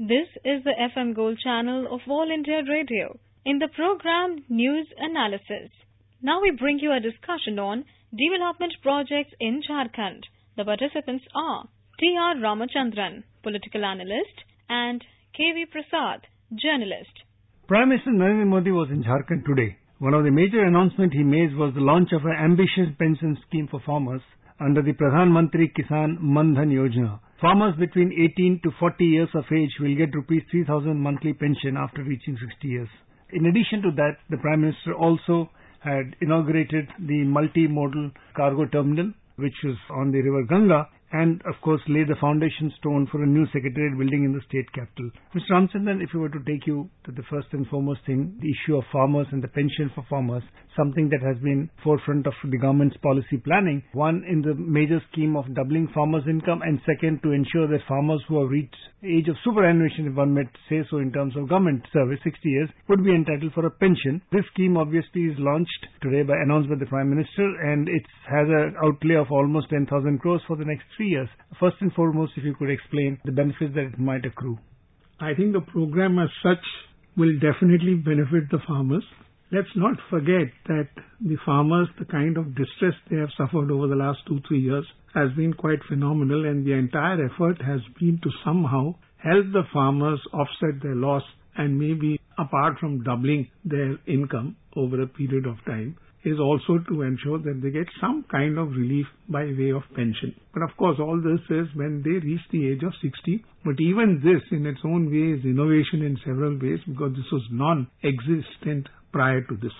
This is the FM Gold channel of All India Radio. In the program News Analysis, now we bring you a discussion on development projects in Jharkhand. The participants are T.R. Ramachandran, political analyst, and K.V. Prasad, journalist. Prime Minister Narendra Modi was in Jharkhand today. One of the major announcements he made was the launch of an ambitious pension scheme for farmers under the Pradhan Mantri Kisan Man Dhan Yojana. Farmers between 18 to 40 years of age will get rupees 3000 monthly pension after reaching 60 years. In addition to that, the Prime Minister also had inaugurated the multimodal cargo terminal which is on the river Ganga and of course lay the foundation stone for a new secretariat building in the state capital. Mr. Ramchandran, if you were to take you to the first and foremost thing, the issue of farmers and the pension for farmers, something that has been forefront of the government's policy planning. One, in the major scheme of doubling farmers' income and second, to ensure that farmers who have reached age of superannuation, if one might say so in terms of government service, 60 years, would be entitled for a pension. This scheme obviously is launched today by announced by the Prime Minister and it has an outlay of almost 10,000 crores for the next three years. First and foremost, if you could explain the benefits that it might accrue. I think the program as such will definitely benefit the farmers. Let's not forget that the farmers, the kind of distress they have suffered over the last two, three years has been quite phenomenal and the entire effort has been to somehow help the farmers offset their loss and maybe apart from doubling their income over a period of time is also to ensure that they get some kind of relief by way of pension. But of course, all this is when they reach the age of 60. But even this, in its own way, is innovation in several ways because this was non-existent prior to this.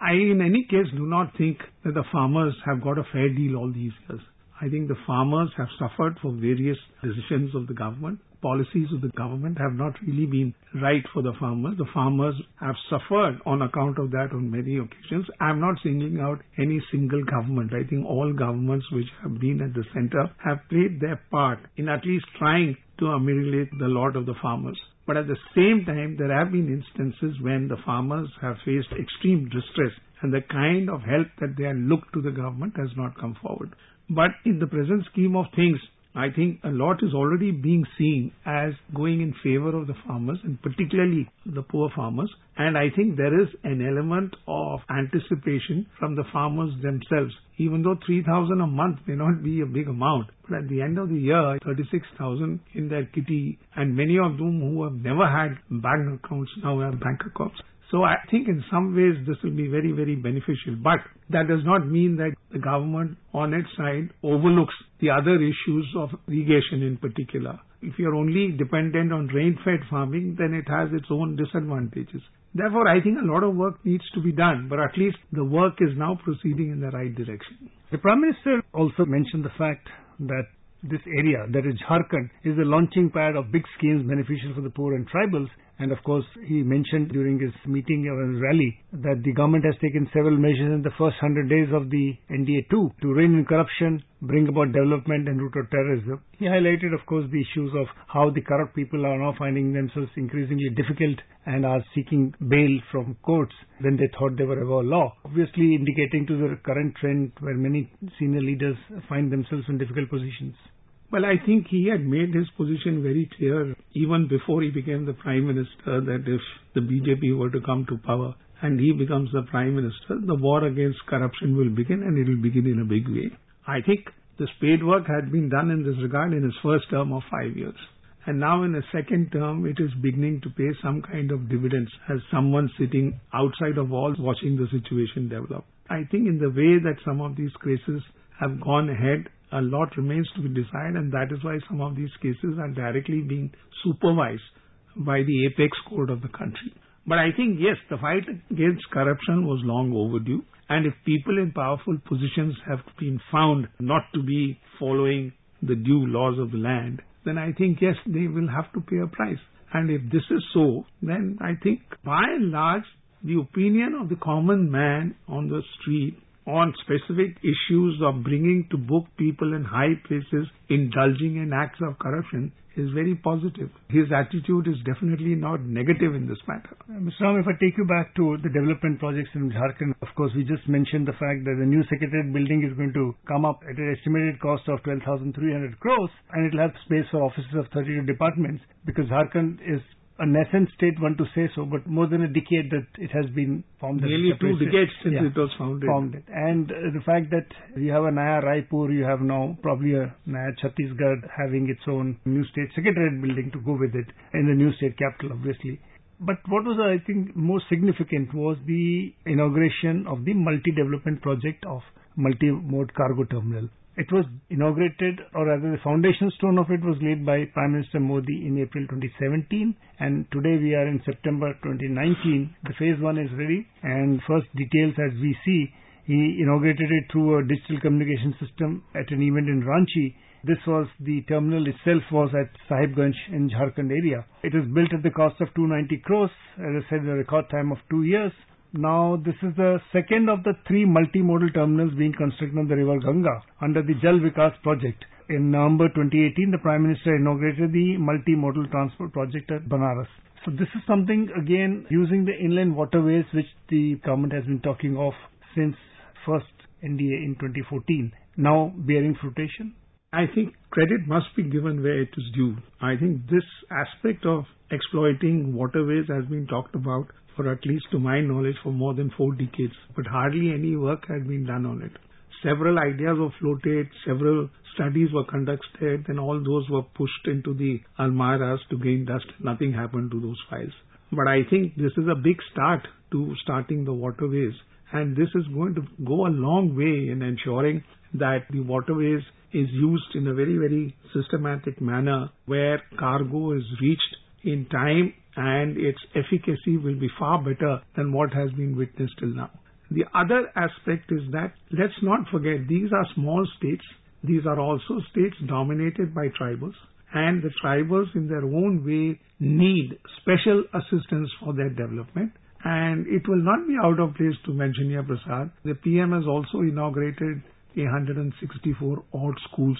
I, in any case, do not think that the farmers have got a fair deal all these years. I think the farmers have suffered for various decisions of the government. Policies of the government have not really been right for the farmers. The farmers have suffered on account of that on many occasions. I'm not singling out any single government. I think all governments which have been at the center have played their part in at least trying to ameliorate the lot of the farmers. But at the same time, there have been instances when the farmers have faced extreme distress and the kind of help that they have looked to the government has not come forward. But in the present scheme of things, I think a lot is already being seen as going in favor of the farmers and particularly the poor farmers. And I think there is an element of anticipation from the farmers themselves. Even though 3,000 a month may not be a big amount, but at the end of the year, 36,000 in their kitty and many of them who have never had bank accounts now have bank accounts. So I think in some ways this will be very, very beneficial. But that does not mean that the government on its side overlooks the other issues of irrigation in particular. If you're only dependent on rain-fed farming, then it has its own disadvantages. Therefore, I think a lot of work needs to be done, but at least the work is now proceeding in the right direction. The Prime Minister also mentioned the fact that this area, that is Jharkhand, is the launching pad of big schemes beneficial for the poor and tribals. And of course, he mentioned during his meeting or his rally that the government has taken several measures in the first 100 days of the NDA 2 to rein in corruption, bring about development and root out terrorism. He highlighted, of course, the issues of how the corrupt people are now finding themselves increasingly difficult and are seeking bail from courts when they thought they were above law. Obviously indicating to the current trend where many senior leaders find themselves in difficult positions. Well, I think he had made his position very clear even before he became the Prime Minister that if the BJP were to come to power and he becomes the Prime Minister, the war against corruption will begin and it will begin in a big way. I think the spade work had been done in this regard in his first term of five years. And now in the second term, it is beginning to pay some kind of dividends as someone sitting outside of walls watching the situation develop. I think in the way that some of these cases have gone ahead, a lot remains to be decided and that is why some of these cases are directly being supervised by the apex court of the country. But I think, yes, the fight against corruption was long overdue. And if people in powerful positions have been found not to be following the due laws of the land, then I think, yes, they will have to pay a price. And if this is so, then I think by and large, the opinion of the common man on the street on specific issues of bringing to book people in high places indulging in acts of corruption is very positive. His attitude is definitely not negative in this matter. Mr. Ram, if I take you back to the development projects in Jharkhand, of course, we just mentioned the fact that the new secretariat building is going to come up at an estimated cost of 12,300 crores and it will have space for offices of 32 departments because Jharkhand is a nascent state, one to say so, but more than a decade that it has been formed. Nearly two decades since yeah, it was founded. It. And uh, the fact that you have a Naya Raipur, you have now probably a Naya Chhattisgarh having its own new state secretariat building to go with it in the new state capital, obviously. But what was, I think, most significant was the inauguration of the multi-development project of multi-mode cargo terminal. It was inaugurated, or rather the foundation stone of it was laid by Prime Minister Modi in April 2017 and today we are in September 2019. The phase one is ready and first details as we see, he inaugurated it through a digital communication system at an event in Ranchi. This was the terminal itself was at Sahibganj in Jharkhand area. It was built at the cost of 290 crores, as I said, a record time of two years. Now, this is the second of the three multimodal terminals being constructed on the river Ganga under the Jal Vikas project. In November 2018, the Prime Minister inaugurated the multimodal transport project at Banaras. So this is something, again, using the inland waterways which the government has been talking of since first NDA in 2014, now bearing fruition. I think credit must be given where it is due. I think this aspect of exploiting waterways has been talked about for at least to my knowledge for more than four decades, but hardly any work had been done on it. Several ideas were floated, several studies were conducted, and all those were pushed into the almirahs to gain dust. Nothing happened to those files. But I think this is a big start to starting the waterways, and this is going to go a long way in ensuring that the waterways is used in a very, very systematic manner where cargo is reached in time and its efficacy will be far better than what has been witnessed till now. The other aspect is that let's not forget these are small states. These are also states dominated by tribals and the tribals in their own way need special assistance for their development. And it will not be out of place to mention here, Prasad. The PM has also inaugurated 164 odd schools,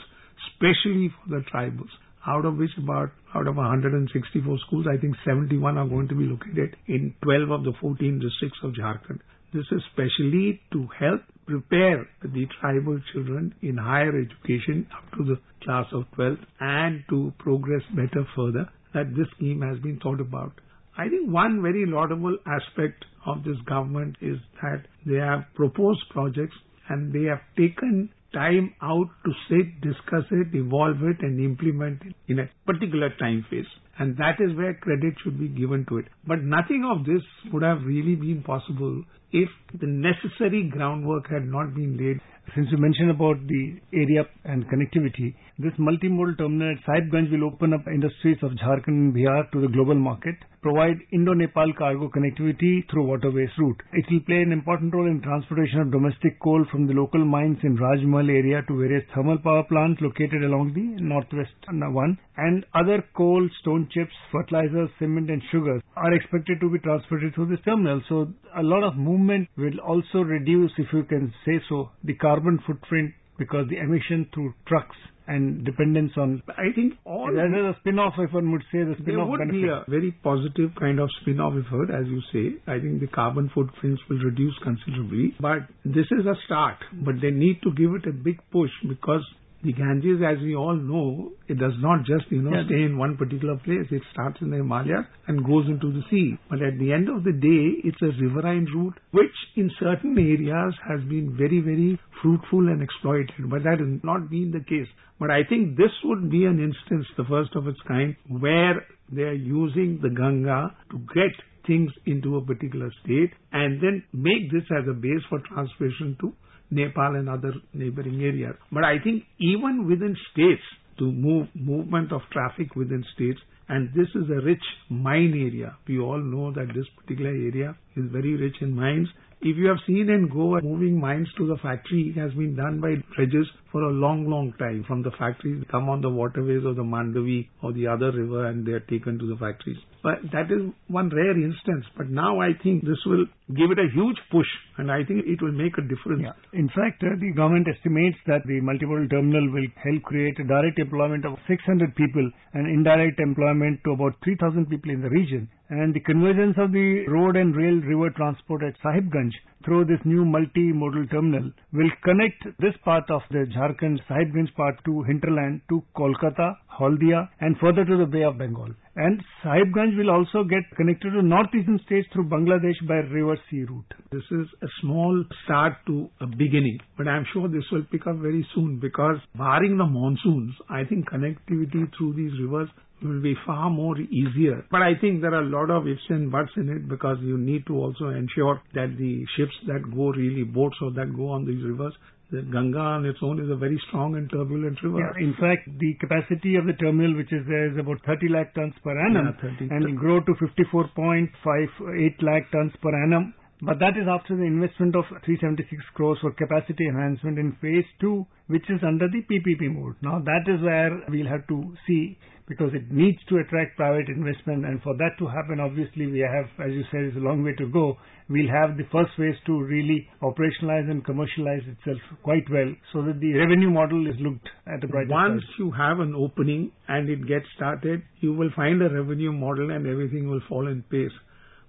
specially for the tribals out of which about out of 164 schools, I think 71 are going to be located in 12 of the 14 districts of Jharkhand. This is specially to help prepare the tribal children in higher education up to the class of 12 and to progress better further that this scheme has been thought about. I think one very laudable aspect of this government is that they have proposed projects and they have taken time out to sit, discuss it, evolve it, and implement it in a particular time phase. And that is where credit should be given to it. But nothing of this would have really been possible if the necessary groundwork had not been laid. Since you mentioned about the area and connectivity, this multimodal terminal at Sahibganj will open up industries of Jharkhand and Bihar to the global market provide Indo-Nepal cargo connectivity through waterways route. It will play an important role in transportation of domestic coal from the local mines in Rajmahal area to various thermal power plants located along the northwest one and other coal, stone chips, fertilizers, cement and sugar are expected to be transported through this terminal. So a lot of movement will also reduce, if you can say so, the carbon footprint because the emission through trucks and dependence on. I think all that is a spin-off, if one would say, the spin-off There would benefit. be a very positive kind of spin-off effort, as you say. I think the carbon footprints will reduce considerably, but this is a start. But they need to give it a big push because the Ganges, as we all know, it does not just, you know, Yeah. stay in one particular place. It starts in the Himalayas and goes into the sea. But at the end of the day, it's a riverine route, which in certain areas has been very, very fruitful and exploited. But that has not been the case. But I think this would be an instance, the first of its kind, where they are using the Ganga to get things into a particular state and then make this as a base for transportation to Nepal and other neighboring areas. But I think even within states, to move movement of traffic within states, and this is a rich mine area. We all know that this particular area is very rich in mines. If you have seen in Goa, moving mines to the factory it has been done by dredges for a long, long time. From the factories, come on the waterways of the Mandavi or the other river and they are taken to the factories. But that is one rare instance. But now I think this will give it a huge push and I think it will make a difference. Yeah. In fact, uh, the government estimates that the multimodal terminal will help create a direct employment of 600 people and indirect employment to about 3,000 people in the region. And the convergence of the road and rail river transport at Sahibganj through this new multimodal terminal will connect this part of the Sahibganj part to hinterland to Kolkata, Haldia and further to the Bay of Bengal. And Sahibganj will also get connected to northeastern states through Bangladesh by river sea route. This is a small start to a beginning, but I'm sure this will pick up very soon because barring the monsoons, I think connectivity through these rivers will be far more easier. But I think there are a lot of ifs and buts in it because you need to also ensure that the ships that go really boats or that go on these rivers Ganga on its own is a very strong and turbulent river. Yeah, in fact, the capacity of the terminal which is there is about 30 lakh tons per annum yeah, and will grow to 54.58 lakh tons per annum. But that is after the investment of 376 crores for capacity enhancement in phase 2 which is under the PPP mode. Now that is where we'll have to see because it needs to attract private investment. And for that to happen obviously we have as you said it's a long way to go. We'll have the first phase to really operationalize and commercialize itself quite well so that the revenue model is looked at a brighter once you have an opening and it gets started you will find a revenue model and everything will fall in place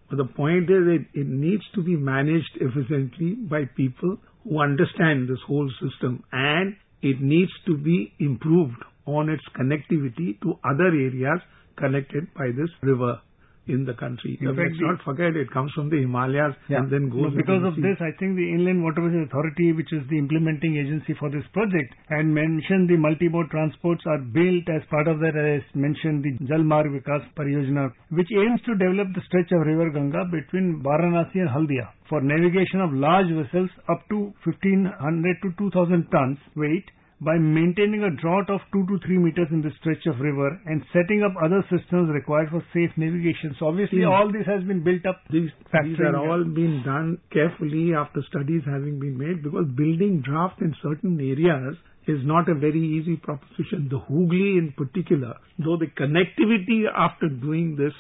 but the point is it, it needs to be managed efficiently by people who understand this whole system and it needs to be improved on its connectivity to other areas connected by this river in the country. In Let's not forget it comes from the Himalayas Yeah. and then No, goes because of this, I think the Inland Waterways Authority, which is the implementing agency for this project, and mentioned the multi-mode transports are built as part of that, as mentioned, the Jal Marg Vikas Pariyojana, which aims to develop the stretch of River Ganga between Varanasi and Haldia for navigation of large vessels up to 1500 to 2000 tons weight by maintaining a draught of 2 to 3 meters in the stretch of river and setting up other systems required for safe navigation. So obviously Hmm. all this has been built up These, these are all been done carefully after studies having been made because building draft in certain areas is not a very easy proposition. The Hooghly in particular, though the connectivity after doing this,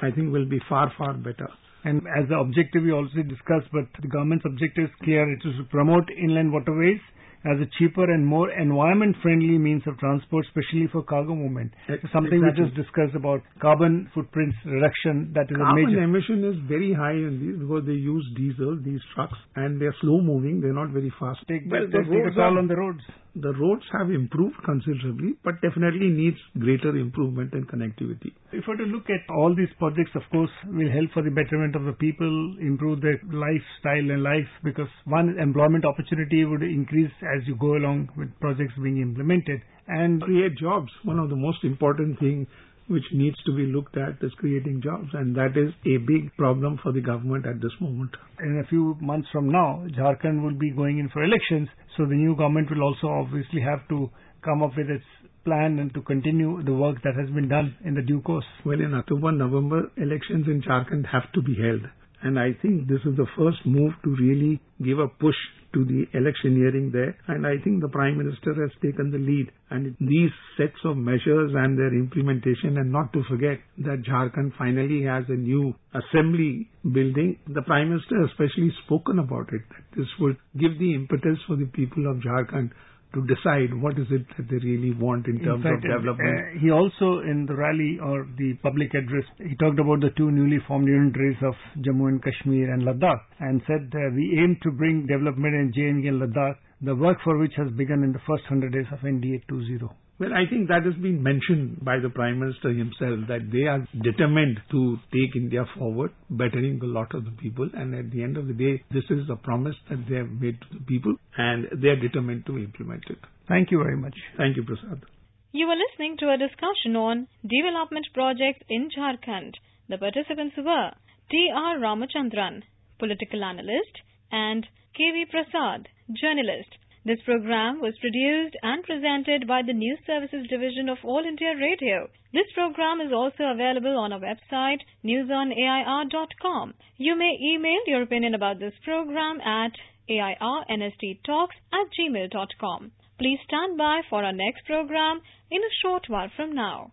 I think will be far, far better. And as the objective we also discussed, but the government's objective is clear. It is to promote inland waterways as a cheaper and more environment-friendly means of transport, especially for cargo movement. Something we just discussed about carbon footprints reduction. That is a Carbon major. emission is very high in these because they use diesel, these trucks, and they're slow moving, they're not very fast. Take, well, take, the take a call on the roads. The roads have improved considerably, but definitely needs greater improvement in connectivity. If we were to look at all these projects, of course, will help for the betterment of the people, improve their lifestyle and life, because one, employment opportunity would increase as you go along with projects being implemented. And create jobs. One of the most important thing which needs to be looked at is creating jobs and that is a big problem for the government at this moment. in a few months from now, Jharkhand will be going in for elections. So the new government will also obviously have to come up with its plan and to continue the work that has been done in the due course. Well, in October, November, elections in Jharkhand have to be held. And I think this is the first move to really give a push to the electioneering there. And I think the Prime Minister has taken the lead. And these sets of measures and their implementation, and not to forget that Jharkhand finally has a new assembly building. The Prime Minister especially spoken about it, that this would give the impetus for the people of Jharkhand to decide what is it that they really want in terms fact, of development. uh, he also in the rally or the public address, he talked about the two newly formed unitaries of Jammu and Kashmir and Ladakh and said uh, we aim to bring development in J&K and Ladakh, the work for which has begun in the first 100 days of NDA 2.0. Well, I think that has been mentioned by the Prime Minister himself that they are determined to take India forward, bettering the lot of the people. And at the end of the day, this is a promise that they have made to the people and they are determined to implement it. Thank you very much. Thank you, Prasad. You were listening to a discussion on development projects in Jharkhand. The participants were T.R. Ramachandran, political analyst, and K.V. Prasad, journalist. This program was produced and presented by the News Services Division of All India Radio. This program is also available on our website newsonair.com. You may email your opinion about this program at airnsttalks at gmail.com. Please stand by for our next program in a short while from now.